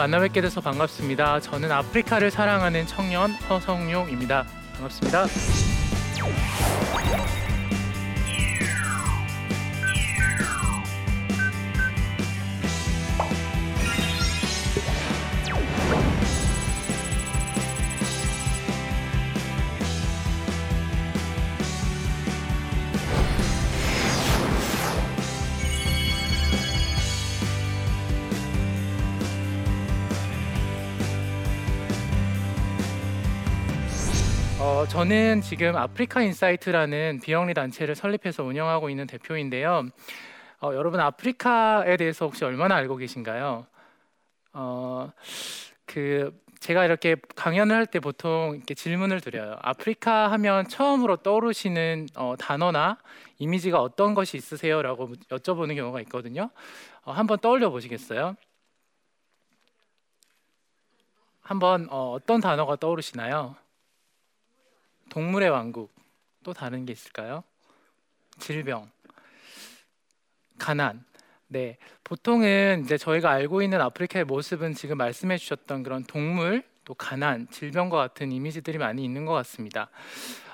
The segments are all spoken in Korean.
만나 뵙게 돼서 반갑습니다. 저는 아프리카를 사랑하는 청년 허성용입니다. 반갑습니다. 어, 저는 지금 아프리카 인사이트라는 비영리 단체를 설립해서 운영하고 있는 대표인데요. 어, 여러분 아프리카에 대해서 혹시 얼마나 알고 계신가요? 어, 그 제가 이렇게 강연을 할 때 보통 이렇게 질문을 드려요. 아프리카 하면 처음으로 떠오르시는 어, 단어나 이미지가 어떤 것이 있으세요?라고 여쭤보는 경우가 있거든요. 어, 한번 떠올려 보시겠어요? 한번 어, 어떤 단어가 떠오르시나요? 동물의 왕국 또 다른 게 있을까요? 질병, 가난. 네, 보통은 이제 저희가 알고 있는 아프리카의 모습은 지금 말씀해 주셨던 그런 동물, 또 가난, 질병과 같은 이미지들이 많이 있는 것 같습니다.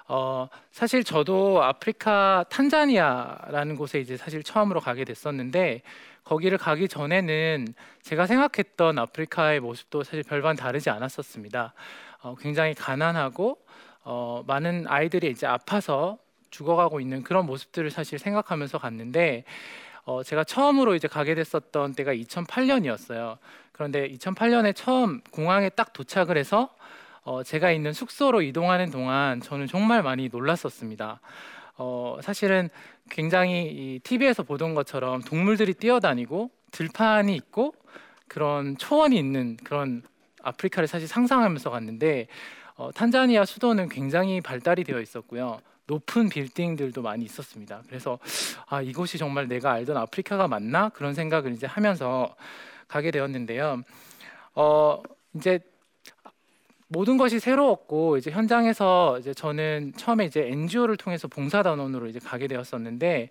어, 사실 저도 아프리카 탄자니아라는 곳에 이제 사실 처음으로 가게 됐었는데 거기를 가기 전에는 제가 생각했던 아프리카의 모습도 사실 별반 다르지 않았었습니다. 어, 굉장히 가난하고 어, 많은 아이들이 이제 아파서 죽어가고 있는 그런 모습들을 사실 생각하면서 갔는데 어, 제가 처음으로 이제 가게 됐었던 때가 2008년이었어요. 그런데 2008년에 처음 공항에 딱 도착을 해서 어, 제가 있는 숙소로 이동하는 동안 저는 정말 많이 놀랐었습니다. 어, 사실은 굉장히 이 TV에서 보던 것처럼 동물들이 뛰어다니고 들판이 있고 그런 초원이 있는 그런 아프리카를 사실 상상하면서 갔는데 어, 탄자니아 수도는 굉장히 발달이 되어 있었고요. 높은 빌딩들도 많이 있었습니다. 그래서 아 이곳이 정말 내가 알던 아프리카가 맞나 그런 생각을 이제 하면서 가게 되었는데요. 어 이제 모든 것이 새로웠고 이제 현장에서 이제 저는 처음에 이제 NGO를 통해서 봉사단원으로 이제 가게 되었었는데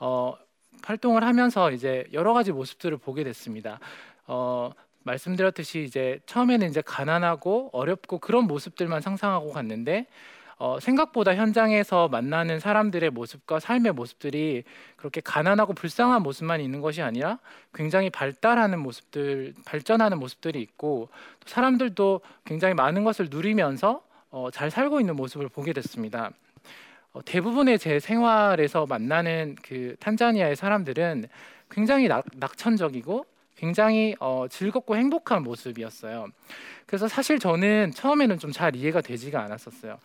어 활동을 하면서 이제 여러 가지 모습들을 보게 됐습니다. 어 말씀드렸듯이 이제 처음에는 이제 가난하고 어렵고 그런 모습들만 상상하고 갔는데 어, 생각보다 현장에서 만나는 사람들의 모습과 삶의 모습들이 그렇게 가난하고 불쌍한 모습만 있는 것이 아니라 굉장히 발달하는 모습들, 발전하는 모습들이 있고 또 사람들도 굉장히 많은 것을 누리면서 어, 잘 살고 있는 모습을 보게 됐습니다. 어, 대부분의 제 생활에서 만나는 그 탄자니아의 사람들은 굉장히 낙, 낙천적이고 굉장히 어, 즐겁고 행복한 모습이었어요. 그래서 사실 저는 처음에는 좀 잘 이해가 되지가 않았었어요.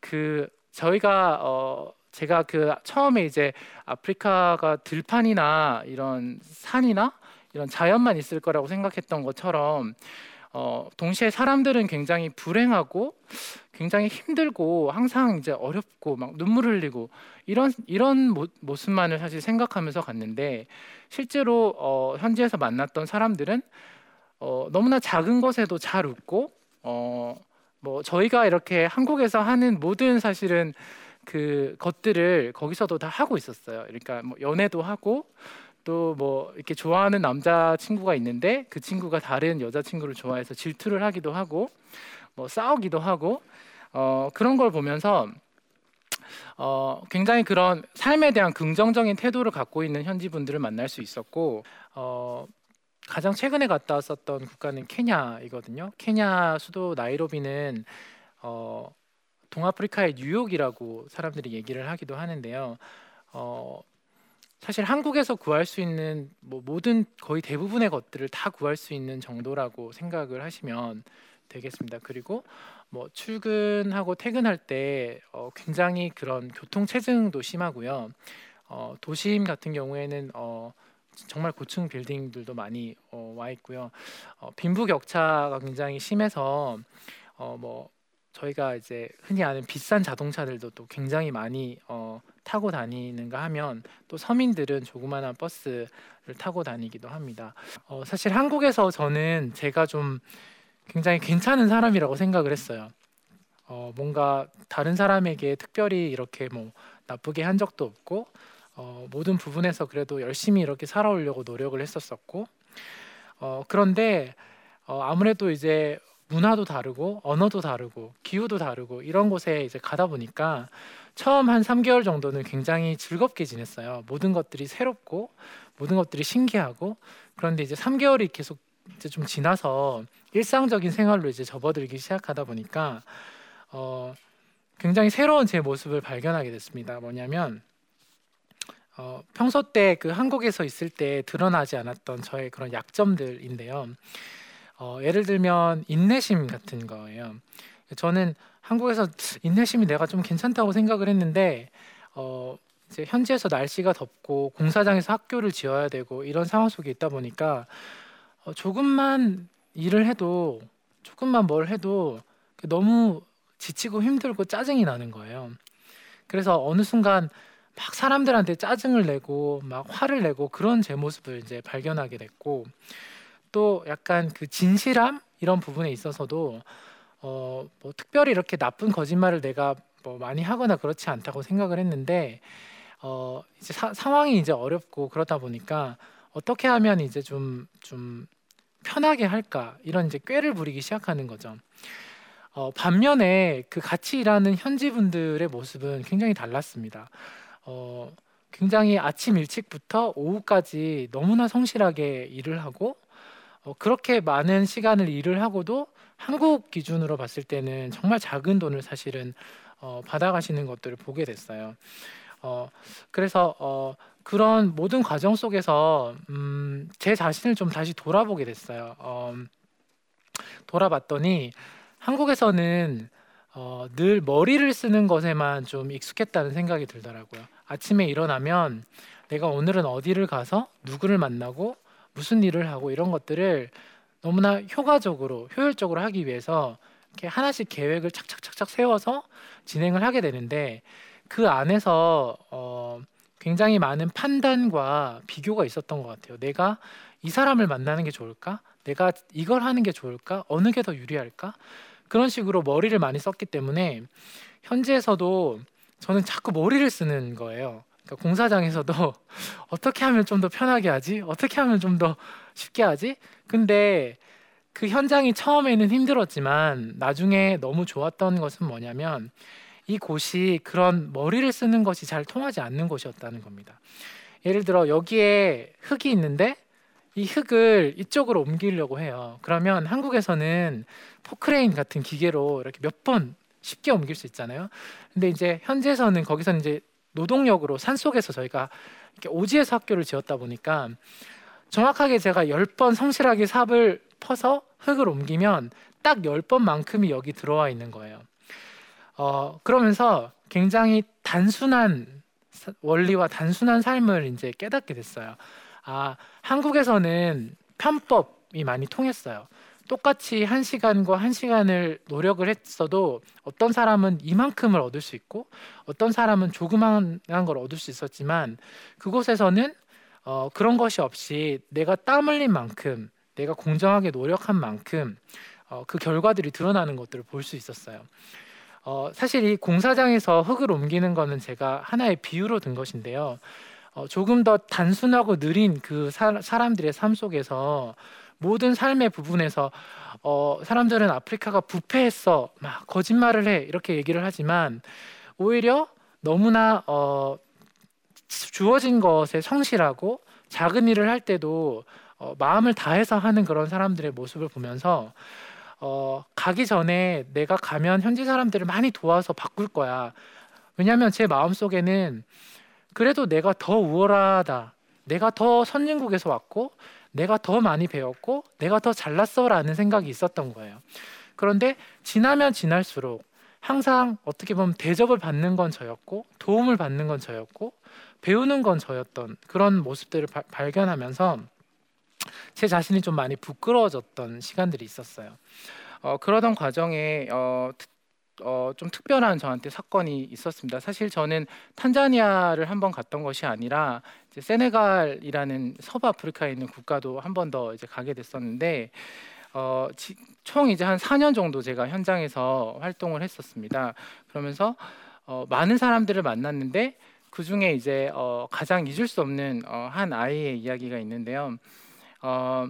그 저희가 어, 제가 그 처음에 이제 아프리카가 들판이나 이런 산이나 이런 자연만 있을 거라고 생각했던 것처럼 어, 동시에 사람들은 굉장히 불행하고 굉장히 힘들고 항상 이제 어렵고 막 눈물 흘리고 이런 이런 모, 모습만을 사실 생각하면서 갔는데 실제로 어, 현지에서 만났던 사람들은 어, 너무나 작은 것에도 잘 웃고 어, 뭐 저희가 이렇게 한국에서 하는 모든 사실은 그 것들을 거기서도 다 하고 있었어요. 그러니까 뭐 연애도 하고 또 뭐 이렇게 좋아하는 남자 친구가 있는데 그 친구가 다른 여자 친구를 좋아해서 질투를 하기도 하고 뭐 싸우기도 하고 어, 그런 걸 보면서 어, 굉장히 그런 삶에 대한 긍정적인 태도를 갖고 있는 현지 분들을 만날 수 있었고 어, 가장 최근에 갔다 왔었던 국가는 케냐이거든요. 케냐 수도 나이로비는 어, 동아프리카의 뉴욕이라고 사람들이 얘기를 하기도 하는데요. 어, 사실 한국에서 구할 수 있는 뭐 모든 거의 대부분의 것들을 다 구할 수 있는 정도라고 생각을 하시면 되겠습니다. 그리고 뭐 출근하고 퇴근할 때 어, 굉장히 그런 교통 체증도 심하고요. 어, 도심 같은 경우에는 어, 정말 고층 빌딩들도 많이 어, 와 있고요. 어, 빈부격차가 굉장히 심해서 어, 뭐 저희가 이제 흔히 아는 비싼 자동차들도 또 굉장히 많이 어, 타고 다니는가 하면 또 서민들은 조그마한 버스를 타고 다니기도 합니다. 어, 사실 한국에서 저는 제가 좀 굉장히 괜찮은 사람이라고 생각을 했어요. 어, 뭔가 다른 사람에게 특별히 이렇게 뭐 나쁘게 한 적도 없고 어, 모든 부분에서 그래도 열심히 이렇게 살아오려고 노력을 했었었고 어, 그런데 어, 아무래도 이제 문화도 다르고 언어도 다르고 기후도 다르고 이런 곳에 이제 가다 보니까 처음 한 3개월 정도는 굉장히 즐겁게 지냈어요. 모든 것들이 새롭고 모든 것들이 신기하고 그런데 이제 3개월이 계속 이제 좀 지나서 일상적인 생활로 이제 접어들기 시작하다 보니까 어 굉장히 새로운 제 모습을 발견하게 됐습니다. 뭐냐면 어, 평소 때 그 한국에서 있을 때 드러나지 않았던 저의 그런 약점들인데요. 어, 예를 들면 인내심 같은 거예요. 저는 한국에서 인내심이 내가 좀 괜찮다고 생각을 했는데 어, 이제 현지에서 날씨가 덥고 공사장에서 학교를 지어야 되고 이런 상황 속에 있다 보니까 어, 조금만 일을 해도 조금만 뭘 해도 너무 지치고 힘들고 짜증이 나는 거예요. 그래서 어느 순간 막 사람들한테 짜증을 내고 막 화를 내고 그런 제 모습을 이제 발견하게 됐고 또 약간 그 진실함 이런 부분에 있어서도 어, 뭐 특별히 이렇게 나쁜 거짓말을 내가 뭐 많이 하거나 그렇지 않다고 생각을 했는데 어, 이제 사, 상황이 이제 어렵고 그러다 보니까 어떻게 하면 이제 좀 좀 편하게 할까 이런 이제 꾀를 부리기 시작하는 거죠. 어, 반면에 그 같이 일하는 현지 분들의 모습은 굉장히 달랐습니다. 어, 굉장히 아침 일찍부터 오후까지 너무나 성실하게 일을 하고 어, 그렇게 많은 시간을 일을 하고도 한국 기준으로 봤을 때는 정말 작은 돈을 사실은 어, 받아가시는 것들을 보게 됐어요. 어, 그래서 어, 그런 모든 과정 속에서 음, 제 자신을 좀 다시 돌아보게 됐어요. 어, 돌아봤더니 한국에서는 어, 늘 머리를 쓰는 것에만 좀 익숙했다는 생각이 들더라고요. 아침에 일어나면 내가 오늘은 어디를 가서 누구를 만나고 무슨 일을 하고 이런 것들을 너무나 효과적으로 효율적으로 하기 위해서 이렇게 하나씩 계획을 착착착착 세워서 진행을 하게 되는데 그 안에서 어, 굉장히 많은 판단과 비교가 있었던 것 같아요. 내가 이 사람을 만나는 게 좋을까? 내가 이걸 하는 게 좋을까? 어느 게 더 유리할까? 그런 식으로 머리를 많이 썼기 때문에 현지에서도 저는 자꾸 머리를 쓰는 거예요. 그러니까 공사장에서도 어떻게 하면 좀 더 편하게 하지? 어떻게 하면 좀 더 쉽게 하지? 근데 그 현장이 처음에는 힘들었지만 나중에 너무 좋았던 것은 뭐냐면 이 곳이 그런 머리를 쓰는 것이 잘 통하지 않는 곳이었다는 겁니다. 예를 들어 여기에 흙이 있는데 이 흙을 이쪽으로 옮기려고 해요. 그러면 한국에서는 포크레인 같은 기계로 이렇게 몇 번 쉽게 옮길 수 있잖아요. 근데 이제 현지에서는 거기서 이제 노동력으로 산 속에서 저희가 오지에서 학교를 지었다 보니까 정확하게 제가 열번 성실하게 삽을 퍼서 흙을 옮기면 딱열 번만큼이 여기 들어와 있는 거예요. 어, 그러면서 굉장히 단순한 원리와 단순한 삶을 이제 깨닫게 됐어요. 아, 한국에서는 편법이 많이 통했어요. 똑같이 한 시간과 한 시간을 노력을 했어도 어떤 사람은 이만큼을 얻을 수 있고 어떤 사람은 조그만한 걸 얻을 수 있었지만 그곳에서는 어, 그런 것이 없이 내가 땀 흘린 만큼 내가 공정하게 노력한 만큼 어, 그 결과들이 드러나는 것들을 볼 수 있었어요. 어, 사실 이 공사장에서 흙을 옮기는 거는 제가 하나의 비유로 든 것인데요. 어, 조금 더 단순하고 느린 그 사, 사람들의 삶 속에서 모든 삶의 부분에서 어, 사람들은 아프리카가 부패했어, 막 거짓말을 해 이렇게 얘기를 하지만 오히려 너무나 어, 주어진 것에 성실하고 작은 일을 할 때도 어, 마음을 다해서 하는 그런 사람들의 모습을 보면서 어, 가기 전에 내가 가면 현지 사람들을 많이 도와서 바꿀 거야. 왜냐하면 제 마음 속에는 그래도 내가 더 우월하다. 내가 더 선진국에서 왔고 내가 더 많이 배웠고 내가 더 잘났어라는 생각이 있었던 거예요. 그런데 지나면 지날수록 항상 어떻게 보면 대접을 받는 건 저였고 도움을 받는 건 저였고 배우는 건 저였던 그런 모습들을 바, 발견하면서 제 자신이 좀 많이 부끄러워졌던 시간들이 있었어요. 어, 그러던 과정에 어, 어, 좀 특별한 저한테 사건이 있었습니다. 사실 저는 탄자니아를 한번 갔던 것이 아니라 세네갈이라는 서부아프리카에 있는 국가도 한 번 더 이제 가게 됐었는데 어, 지, 총 이제 한 4년 정도 제가 현장에서 활동을 했었습니다. 그러면서 어, 많은 사람들을 만났는데 그 중에 이제 어, 가장 잊을 수 없는 어, 한 아이의 이야기가 있는데요. 어,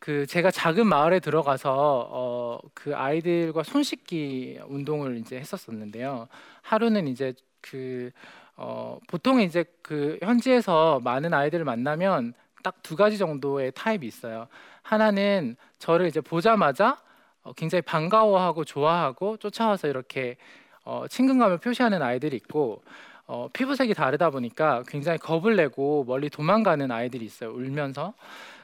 그 제가 작은 마을에 들어가서 어, 그 아이들과 손 씻기 운동을 이제 했었었는데요. 하루는 이제 그 어, 보통 이제 그 현지에서 많은 아이들을 만나면 딱 두 가지 정도의 타입이 있어요. 하나는 저를 이제 보자마자 어, 굉장히 반가워하고 좋아하고 쫓아와서 이렇게 어, 친근감을 표시하는 아이들이 있고 어, 피부색이 다르다 보니까 굉장히 겁을 내고 멀리 도망가는 아이들이 있어요. 울면서.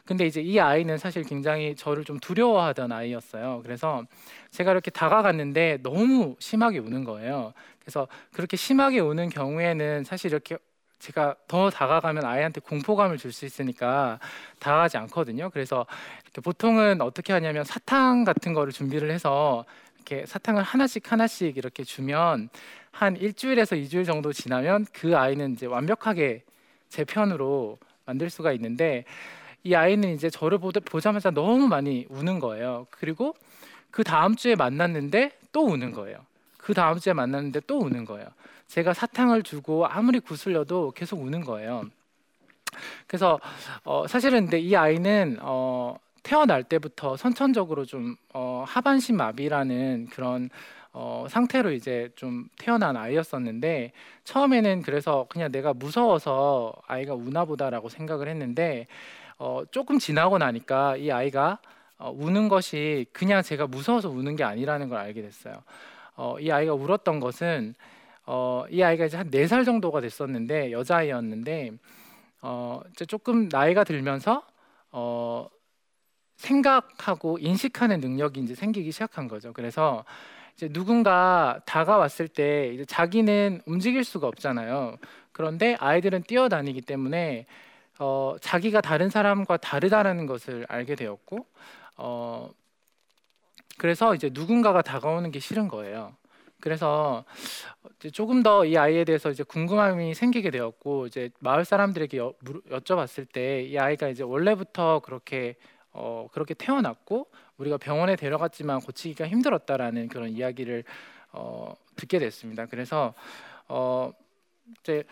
근데 이제 이 아이는 사실 굉장히 저를 좀 두려워하던 아이였어요. 그래서 제가 이렇게 다가갔는데 너무 심하게 우는 거예요. 그래서 그렇게 심하게 우는 경우에는 사실 이렇게 제가 더 다가가면 아이한테 공포감을 줄 수 있으니까 다가가지 않거든요. 그래서 보통은 어떻게 하냐면 사탕 같은 거를 준비를 해서 이렇게 사탕을 하나씩 하나씩 이렇게 주면 한 일주일에서 이주일 정도 지나면 그 아이는 이제 완벽하게 제 편으로 만들 수가 있는데 이 아이는 이제 저를 보자마자 너무 많이 우는 거예요. 그리고 그 다음 주에 만났는데 또 우는 거예요. 그 다음 주에 만났는데 또 우는 거예요. 제가 사탕을 주고 아무리 구슬려도 계속 우는 거예요. 그래서 어, 사실은 근데 이 아이는 어, 태어날 때부터 선천적으로 좀 어, 하반신 마비라는 그런 어, 상태로 이제 좀 태어난 아이였었는데 처음에는 그래서 그냥 내가 무서워서 아이가 우나보다라고 생각을 했는데 어, 조금 지나고 나니까 이 아이가 어, 우는 것이 그냥 제가 무서워서 우는 게 아니라는 걸 알게 됐어요. 어, 이 아이가 울었던 것은 어, 이 아이가 이제 한 네 살 정도가 됐었는데 여자아이였는데 어, 이제 조금 나이가 들면서 어, 생각하고 인식하는 능력이 이제 생기기 시작한 거죠. 그래서 이제 누군가 다가왔을 때 이제 자기는 움직일 수가 없잖아요. 그런데 아이들은 뛰어다니기 때문에 어, 자기가 다른 사람과 다르다라는 것을 알게 되었고, 어, 그래서 이제 누군가가 다가오는 게 싫은 거예요. 그래서 조금 더 이 아이에 대해서 이제 궁금함이 생기게 되었고 이제 마을 사람들에게 여, 여쭤봤을 때 이 아이가 이제 원래부터 그렇게 어, 그렇게 태어났고 우리가 병원에 데려갔지만 고치기가 힘들었다라는 그런 이야기를 어, 듣게 됐습니다. 그래서 어, 이제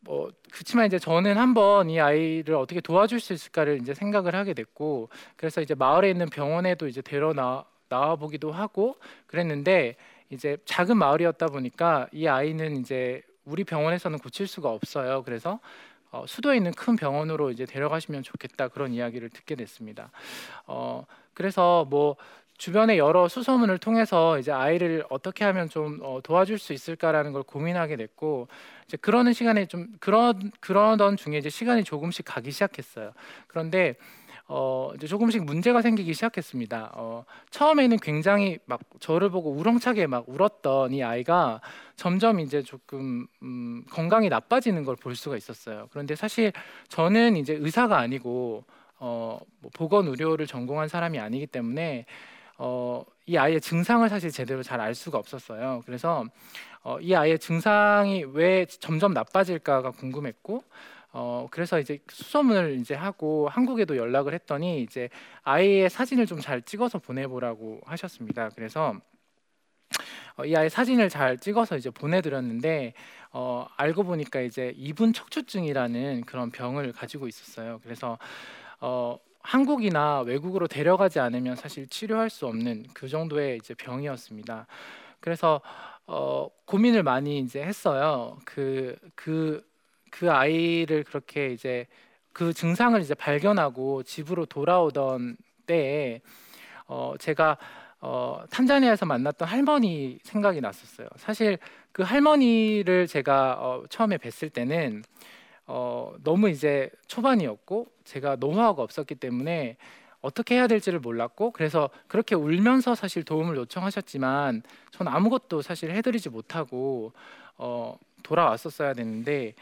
뭐 그렇지만 이제 저는 한번 이 아이를 어떻게 도와줄 수 있을까를 이제 생각을 하게 됐고 그래서 이제 마을에 있는 병원에도 이제 데려 나 나와 보기도 하고 그랬는데 이제 작은 마을이었다 보니까 이 아이는 이제 우리 병원에서는 고칠 수가 없어요. 그래서 어, 수도에 있는 큰 병원으로 이제 데려가시면 좋겠다 그런 이야기를 듣게 됐습니다. 어, 그래서 뭐 주변의 여러 수소문을 통해서 이제 아이를 어떻게 하면 좀 어, 도와줄 수 있을까라는 걸 고민하게 됐고 이제 그러는 시간에 좀 그런 그러던 중에 이제 시간이 조금씩 가기 시작했어요. 그런데 어, 이제 조금씩 문제가 생기기 시작했습니다. 어, 처음에는 굉장히 막 저를 보고 우렁차게 막 울었던 이 아이가 점점 이제 조금 음, 건강이 나빠지는 걸 볼 수가 있었어요. 그런데 사실 저는 이제 의사가 아니고 어, 뭐 보건 의료를 전공한 사람이 아니기 때문에 어, 이 아이의 증상을 사실 제대로 잘 알 수가 없었어요. 그래서 어, 이 아이의 증상이 왜 점점 나빠질까가 궁금했고 어 그래서 이제 수소문을 이제 하고 한국에도 연락을 했더니 이제 아이의 사진을 좀 잘 찍어서 보내보라고 하셨습니다. 그래서 어, 이 아이 사진을 잘 찍어서 이제 보내드렸는데 어, 알고 보니까 이제 이분 척추증이라는 그런 병을 가지고 있었어요. 그래서 어, 한국이나 외국으로 데려가지 않으면 사실 치료할 수 없는 그 정도의 이제 병이었습니다. 그래서 어, 고민을 많이 이제 했어요. 그 그 그그 아이를 그렇게 이제 그 증상을 이제 발견하고 집으로 돌아오던 때에 어, 제가 어, 탄자니아에서 만났던 할머니 생각이 났었어요. 사실 그 할머니를 제가 어, 처음에 뵀을 때는 어, 너무 이제 초반이었고 제가 노하우가 없었기 때문에 어떻게 해야 될지를 몰랐고 그래서 그렇게 울면서 사실 도움을 요청하셨지만 전 아무것도 사실 해드리지 못하고 어, 돌아왔었어야 되는데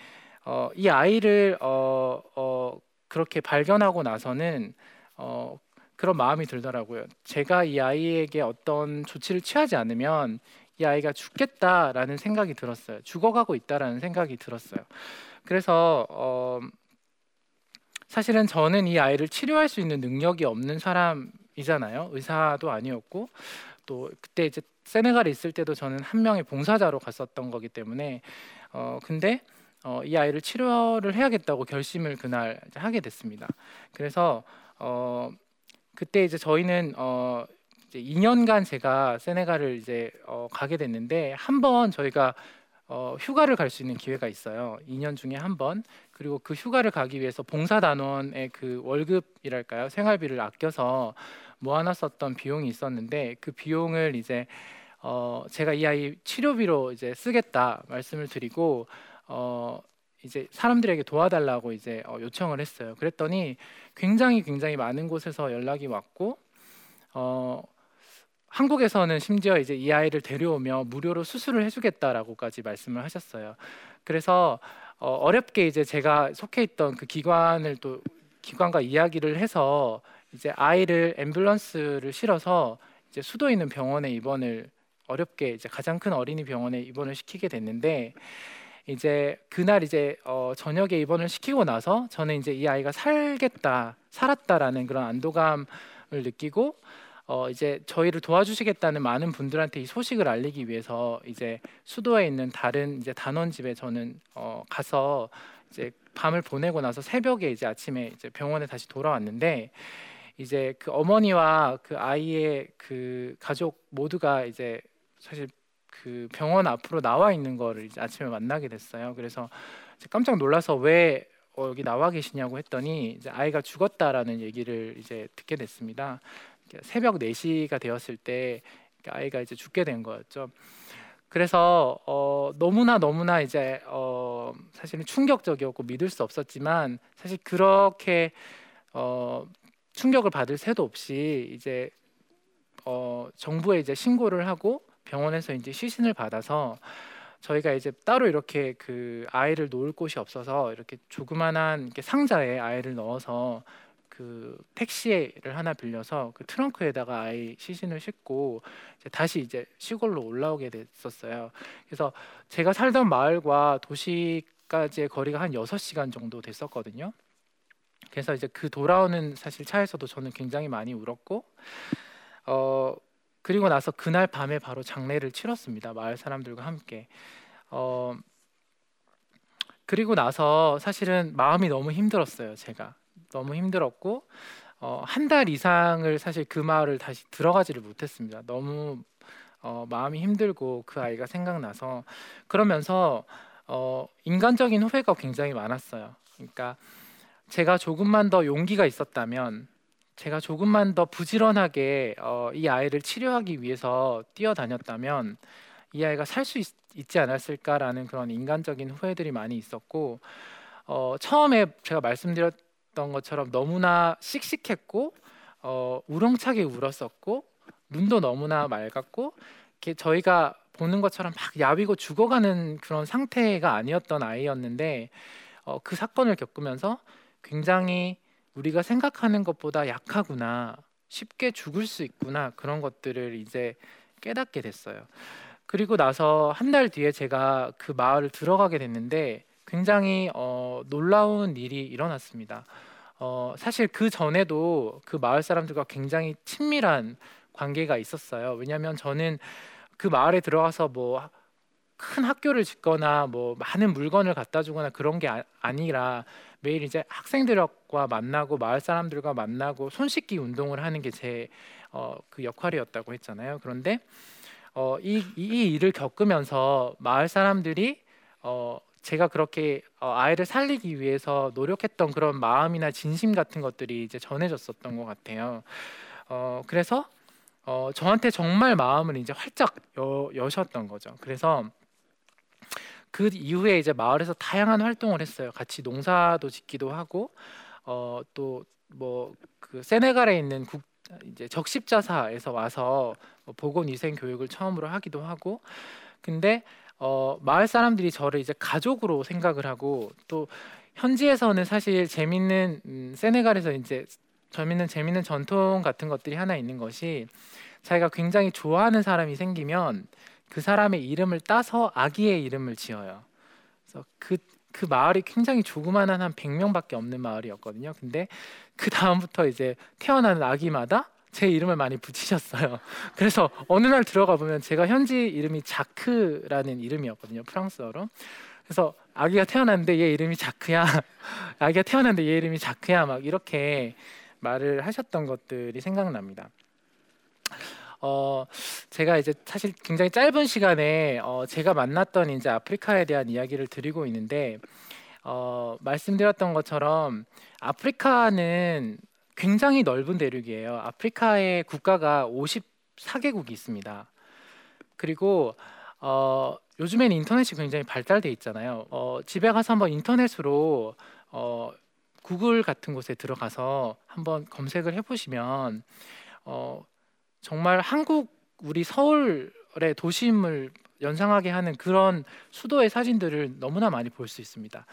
어, 이 아이를 어, 어, 그렇게 발견하고 나서는 어, 그런 마음이 들더라고요. 제가 이 아이에게 어떤 조치를 취하지 않으면 이 아이가 죽겠다라는 생각이 들었어요. 죽어가고 있다라는 생각이 들었어요. 그래서 어, 사실은 저는 이 아이를 치료할 수 있는 능력이 없는 사람이잖아요. 의사도 아니었고 또 그때 이제 세네갈에 있을 때도 저는 한 명의 봉사자로 갔었던 거기 때문에 어 근데 어, 이 아이를 치료를 해야겠다고 결심을 그날 하게 됐습니다. 그래서 어, 그때 이제 저희는 어 이제 2년간 제가 세네갈을 이제 어 가게 됐는데 한 번 저희가 어 휴가를 갈 수 있는 기회가 있어요. 2년 중에 한 번. 그리고 그 휴가를 가기 위해서 봉사단원의 그 월급이랄까요? 생활비를 아껴서 모아놨었던 비용이 있었는데 그 비용을 이제 어 제가 이 아이 치료비로 이제 쓰겠다 말씀을 드리고 어 이제 사람들에게 도와달라고 이제 어 요청을 했어요. 그랬더니 굉장히 굉장히 많은 곳에서 연락이 왔고 어 한국에서는 심지어 이제 이 아이를 데려오며 무료로 수술을 해주겠다라고까지 말씀을 하셨어요. 그래서 어, 어렵게 이제 제가 속해 있던 그 기관을 또 기관과 이야기를 해서 이제 아이를 앰뷸런스를 실어서 이제 수도 있는 병원에 입원을 어렵게 이제 가장 큰 어린이 병원에 입원을 시키게 됐는데 이제 그날 이제 어, 저녁에 입원을 시키고 나서 저는 이제 이 아이가 살겠다 살았다라는 그런 안도감을 느끼고 어, 이제 저희를 도와주시겠다는 많은 분들한테 이 소식을 알리기 위해서 이제 수도에 있는 다른 이제 단원 집에 저는 어, 가서 이제 밤을 보내고 나서 새벽에 이제 아침에 이제 병원에 다시 돌아왔는데 이제 그 어머니와 그 아이의 그 가족 모두가 이제 사실 그 병원 앞으로 나와 있는 거를 아침에 만나게 됐어요. 그래서 깜짝 놀라서 왜 어, 여기 나와 계시냐고 했더니 이제 아이가 죽었다라는 얘기를 이제 듣게 됐습니다. 새벽 4시가 되었을 때 아이가 이제 죽게 된 거였죠. 그래서 어, 너무나 너무나 이제 어, 사실은 충격적이었고 믿을 수 없었지만 사실 그렇게 어, 충격을 받을 새도 없이 이제 어, 정부에 이제 신고를 하고 병원에서 이제 시신을 받아서 저희가 이제 따로 이렇게 그 아이를 놓을 곳이 없어서 이렇게 조그만한 이렇게 상자에 아이를 넣어서 그 택시를 하나 빌려서 그 트렁크에다가 아이 시신을 싣고 이제 다시 이제 시골로 올라오게 됐었어요. 그래서 제가 살던 마을과 도시까지의 거리가 한 6시간 정도 됐었거든요. 그래서 이제 그 돌아오는 사실 차에서도 저는 굉장히 많이 울었고 어 그리고 나서 그날 밤에 바로 장례를 치렀습니다. 마을 사람들과 함께. 어 그리고 나서 사실은 마음이 너무 힘들었어요. 제가 너무 힘들었고 어, 한 달 이상을 사실 그 마을을 다시 들어가지를 못했습니다. 너무 어, 마음이 힘들고 그 아이가 생각나서 그러면서 어, 인간적인 후회가 굉장히 많았어요. 그러니까 제가 조금만 더 용기가 있었다면 제가 조금만 더 부지런하게 어, 이 아이를 치료하기 위해서 뛰어다녔다면 이 아이가 살 수 있지 않았을까라는 그런 인간적인 후회들이 많이 있었고 어, 처음에 제가 말씀드렸던 것처럼 너무나 씩씩했고 어, 우렁차게 울었었고 눈도 너무나 맑았고 저희가 보는 것처럼 막 야위고 죽어가는 그런 상태가 아니었던 아이였는데 어, 그 사건을 겪으면서 굉장히 우리가 생각하는 것보다 약하구나 쉽게 죽을 수 있구나 그런 것들을 이제 깨닫게 됐어요. 그리고 나서 한 달 뒤에 제가 그 마을을 들어가게 됐는데 굉장히 어, 놀라운 일이 일어났습니다. 어, 사실 그 전에도 그 마을 사람들과 굉장히 친밀한 관계가 있었어요. 왜냐하면 저는 그 마을에 들어가서 뭐 큰 학교를 짓거나 뭐 많은 물건을 갖다 주거나 그런 게 아, 아니라 매일 이제 학생들과 만나고 마을 사람들과 만나고 손 씻기 운동을 하는 게제 어, 그 역할이었다고 했잖아요. 그런데 어, 이, 이 일을 겪으면서 마을 사람들이 어, 제가 그렇게 어, 아이를 살리기 위해서 노력했던 그런 마음이나 진심 같은 것들이 이제 전해졌었던 것 같아요. 어, 그래서 어, 저한테 정말 마음을 이제 활짝 여, 여셨던 거죠. 그래서 그 이후에 이제 마을에서 다양한 활동을 했어요. 같이 농사도 짓기도 하고 어, 또뭐 그 세네갈에 있는 국 이제 적십자사에서 와서 뭐 보건 위생 교육을 처음으로 하기도 하고 근데 어, 마을 사람들이 저를 이제 가족으로 생각을 하고 또 현지에서는 사실 재밌는 음, 세네갈에서 이제 재밌는 재밌는 전통 같은 것들이 하나 있는 것이 자기가 굉장히 좋아하는 사람이 생기면 그 사람의 이름을 따서 아기의 이름을 지어요. 그래서 그, 그 마을이 굉장히 조그만한 한 100명밖에 없는 마을이었거든요. 근데 그 다음부터 이제 태어나는 아기마다 제 이름을 많이 붙이셨어요. 그래서 어느 날 들어가 보면 제가 현지 이름이 자크라는 이름이었거든요. 프랑스어로. 그래서 아기가 태어났는데 얘 이름이 자크야. 아기가 태어났는데 얘 이름이 자크야. 막 이렇게 말을 하셨던 것들이 생각납니다. 어 제가 이제 사실 굉장히 짧은 시간에 어 제가 만났던 이제 아프리카에 대한 이야기를 드리고 있는데 어 말씀드렸던 것처럼 아프리카는 굉장히 넓은 대륙이에요. 아프리카의 국가가 54개국이 있습니다. 그리고 어 요즘에는 인터넷이 굉장히 발달돼 있잖아요. 어 집에 가서 한번 인터넷으로 어 구글 같은 곳에 들어가서 한번 검색을 해보시면 어 정말 한국 우리 서울의 도심을 연상하게 하는 그런 수도의 사진들을 너무나 많이 볼 수 있습니다.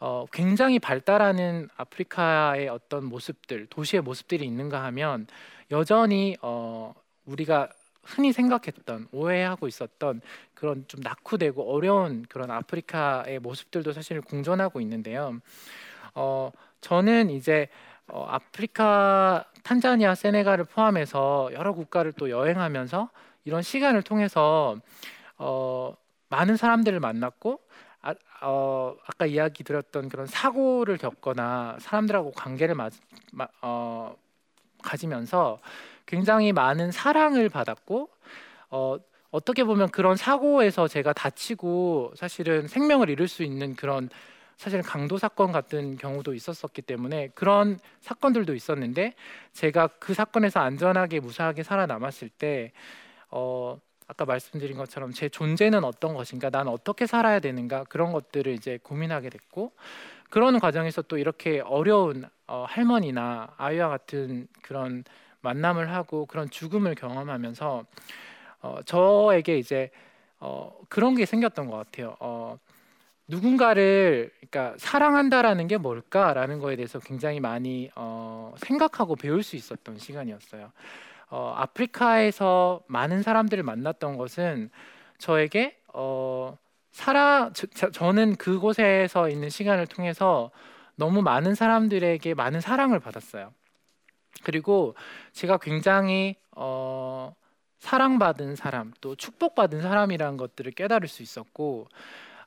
어, 굉장히 발달하는 아프리카의 어떤 모습들, 도시의 모습들이 있는가 하면 여전히 어, 우리가 흔히 생각했던 오해하고 있었던 그런 좀 낙후되고 어려운 그런 아프리카의 모습들도 사실 공존하고 있는데요. 어, 저는 이제 어, 아프리카 탄자니아, 세네갈을 포함해서 여러 국가를 또 여행하면서 이런 시간을 통해서 어, 많은 사람들을 만났고 아, 어, 아까 이야기 드렸던 그런 사고를 겪거나 사람들하고 관계를 마, 마, 어, 가지면서 굉장히 많은 사랑을 받았고 어, 어떻게 보면 그런 사고에서 제가 다치고 사실은 생명을 잃을 수 있는 그런 사실 강도 사건 같은 경우도 있었었기 때문에 그런 사건들도 있었는데 제가 그 사건에서 안전하게 무사하게 살아남았을 때 어, 아까 말씀드린 것처럼 제 존재는 어떤 것인가, 난 어떻게 살아야 되는가 그런 것들을 이제 고민하게 됐고 그런 과정에서 또 이렇게 어려운 어, 할머니나 아이와 같은 그런 만남을 하고 그런 죽음을 경험하면서 어, 저에게 이제 어, 그런 게 생겼던 것 같아요. 어, 누군가를 그러니까 사랑한다라는 게 뭘까라는 거에 대해서 굉장히 많이 어, 생각하고 배울 수 있었던 시간이었어요. 어, 아프리카에서 많은 사람들을 만났던 것은 저에게 어, 사랑 저, 저는 그곳에서 있는 시간을 통해서 너무 많은 사람들에게 많은 사랑을 받았어요. 그리고 제가 굉장히 어, 사랑받은 사람 또 축복받은 사람이라는 것들을 깨달을 수 있었고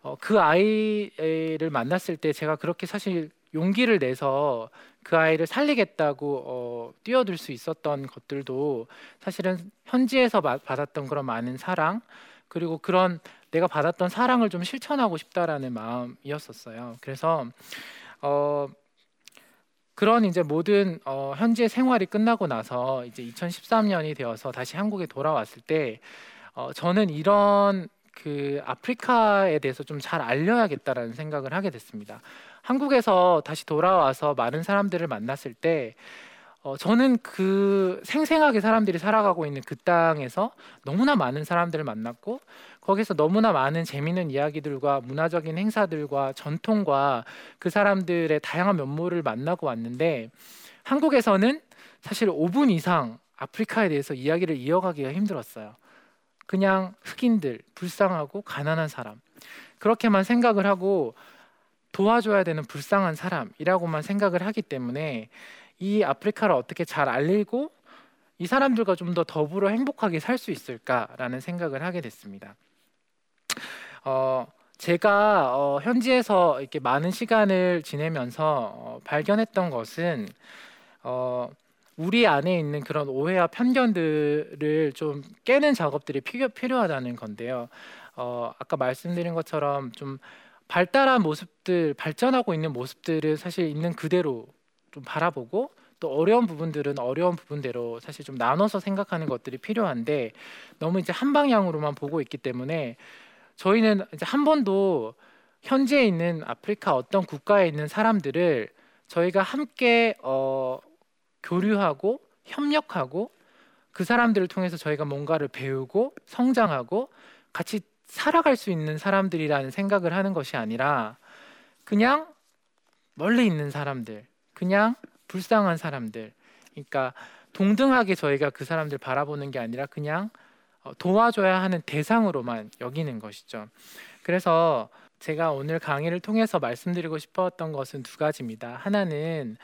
어, 그 아이를 만났을 때 제가 그렇게 사실 용기를 내서 그 아이를 살리겠다고 어, 뛰어들 수 있었던 것들도 사실은 현지에서 마, 받았던 그런 많은 사랑 그리고 그런 내가 받았던 사랑을 좀 실천하고 싶다라는 마음이었었어요. 그래서 어, 그런 이제 모든 어, 현지의 생활이 끝나고 나서 이제 2013년이 되어서 다시 한국에 돌아왔을 때 어, 저는 이런 그 아프리카에 대해서 좀 잘 알려야겠다라는 생각을 하게 됐습니다. 한국에서 다시 돌아와서 많은 사람들을 만났을 때 어, 저는 그 생생하게 사람들이 살아가고 있는 그 땅에서 너무나 많은 사람들을 만났고 거기서 너무나 많은 재미있는 이야기들과 문화적인 행사들과 전통과 그 사람들의 다양한 면모를 만나고 왔는데 한국에서는 사실 5분 이상 아프리카에 대해서 이야기를 이어가기가 힘들었어요. 그냥 흑인들, 불쌍하고 가난한 사람 그렇게만 생각을 하고 도와줘야 되는 불쌍한 사람이라고만 생각을 하기 때문에 이 아프리카를 어떻게 잘 알리고 이 사람들과 좀 더 더불어 행복하게 살 수 있을까라는 생각을 하게 됐습니다. 어, 제가 어, 현지에서 이렇게 많은 시간을 지내면서 어, 발견했던 것은 어, 우리 안에 있는 그런 오해와 편견들을 좀 깨는 작업들이 필요, 필요하다는 건데요. 어, 아까 말씀드린 것처럼 좀 발달한 모습들, 발전하고 있는 모습들을 사실 있는 그대로 좀 바라보고 또 어려운 부분들은 어려운 부분대로 사실 좀 나눠서 생각하는 것들이 필요한데 너무 이제 한 방향으로만 보고 있기 때문에 저희는 이제 한 번도 현지에 있는 아프리카 어떤 국가에 있는 사람들을 저희가 함께 어, 교류하고 협력하고 그 사람들을 통해서 저희가 뭔가를 배우고 성장하고 같이 살아갈 수 있는 사람들이라는 생각을 하는 것이 아니라 그냥 멀리 있는 사람들, 그냥 불쌍한 사람들. 그러니까 동등하게 저희가 그 사람들 바라보는 게 아니라 그냥 어, 도와줘야 하는 대상으로만 여기는 것이죠. 그래서 제가 오늘 강의를 통해서 말씀드리고 싶었던 것은 두 가지입니다. 하나는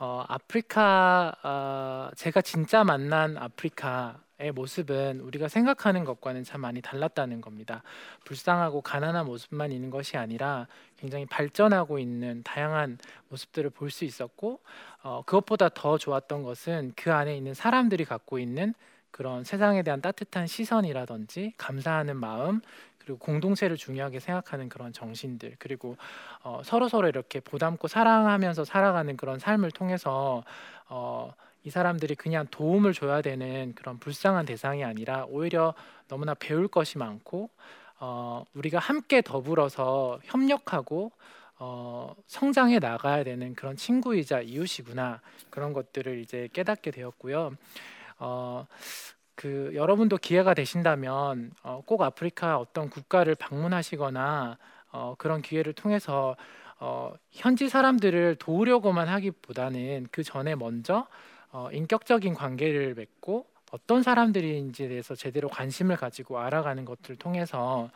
어, 아프리카 어, 제가 진짜 만난 아프리카 아프리카의 모습은 우리가 생각하는 것과는 참 많이 달랐다는 겁니다. 불쌍하고 가난한 모습만 있는 것이 아니라 굉장히 발전하고 있는 다양한 모습들을 볼 수 있었고 어, 그것보다 더 좋았던 것은 그 안에 있는 사람들이 갖고 있는 그런 세상에 대한 따뜻한 시선이라든지 감사하는 마음 그리고 공동체를 중요하게 생각하는 그런 정신들 그리고 어, 서로 서로 이렇게 보담고 사랑하면서 살아가는 그런 삶을 통해서 어, 이 사람들이 그냥 도움을 줘야 되는 그런 불쌍한 대상이 아니라 오히려 너무나 배울 것이 많고 어, 우리가 함께 더불어서 협력하고 어, 성장해 나가야 되는 그런 친구이자 이웃이구나 그런 것들을 이제 깨닫게 되었고요. 어, 그 여러분도 기회가 되신다면 어, 꼭 아프리카 어떤 국가를 방문하시거나 어, 그런 기회를 통해서 어, 현지 사람들을 도우려고만 하기보다는 그 전에 먼저 어, 인격적인 관계를 맺고 어떤 사람들인지에 대해서 제대로 관심을 가지고 알아가는 것들을 통해서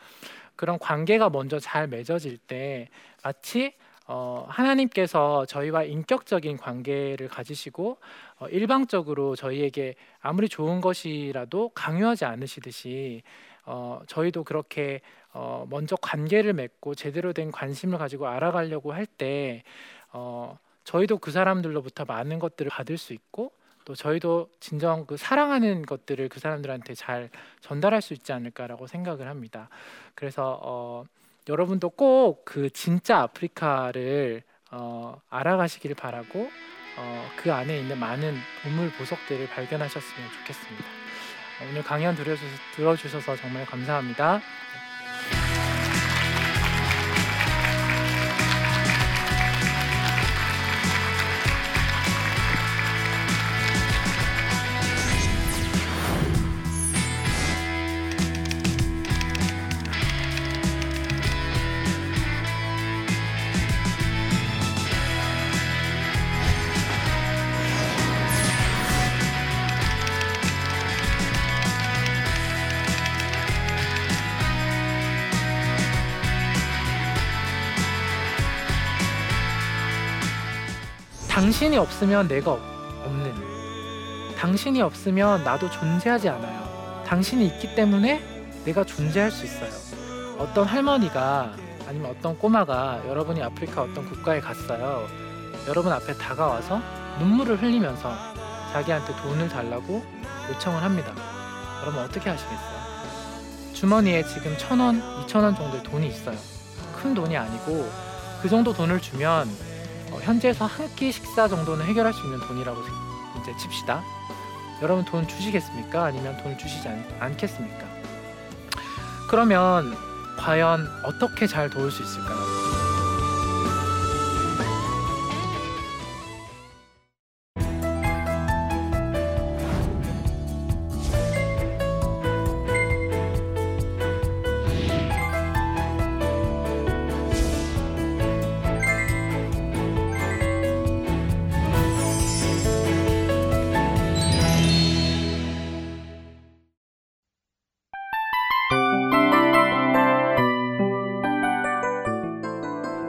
그런 관계가 먼저 잘 맺어질 때 마치 어, 하나님께서 저희와 인격적인 관계를 가지시고 어, 일방적으로 저희에게 아무리 좋은 것이라도 강요하지 않으시듯이 어, 저희도 그렇게 어, 먼저 관계를 맺고 제대로 된 관심을 가지고 알아가려고 할 때 어, 저희도 그 사람들로부터 많은 것들을 받을 수 있고 또 저희도 진정 그 사랑하는 것들을 그 사람들한테 잘 전달할 수 있지 않을까라고 생각을 합니다. 그래서 어, 여러분도 꼭 그 진짜 아프리카를 어, 알아가시길 바라고 어, 그 안에 있는 많은 보물 보석들을 발견하셨으면 좋겠습니다. 오늘 강연 들어주셔서, 정말 감사합니다. 당신이 없으면 내가 없는 당신이 없으면 나도 존재하지 않아요. 당신이 있기 때문에 내가 존재할 수 있어요. 어떤 할머니가 아니면 어떤 꼬마가 여러분이 아프리카 어떤 국가에 갔어요. 여러분 앞에 다가와서 눈물을 흘리면서 자기한테 돈을 달라고 요청을 합니다. 여러분 어떻게 하시겠어요? 주머니에 지금 천 원, 이천 원 정도의 돈이 있어요. 큰 돈이 아니고 그 정도 돈을 주면 어, 현지에서 한 끼 식사 정도는 해결할 수 있는 돈이라고 이제 칩시다. 여러분 돈 주시겠습니까? 아니면 돈을 주시지 않, 않겠습니까? 그러면 과연 어떻게 잘 도울 수 있을까요?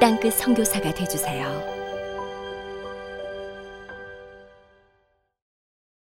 땅끝 성교사가 되주세요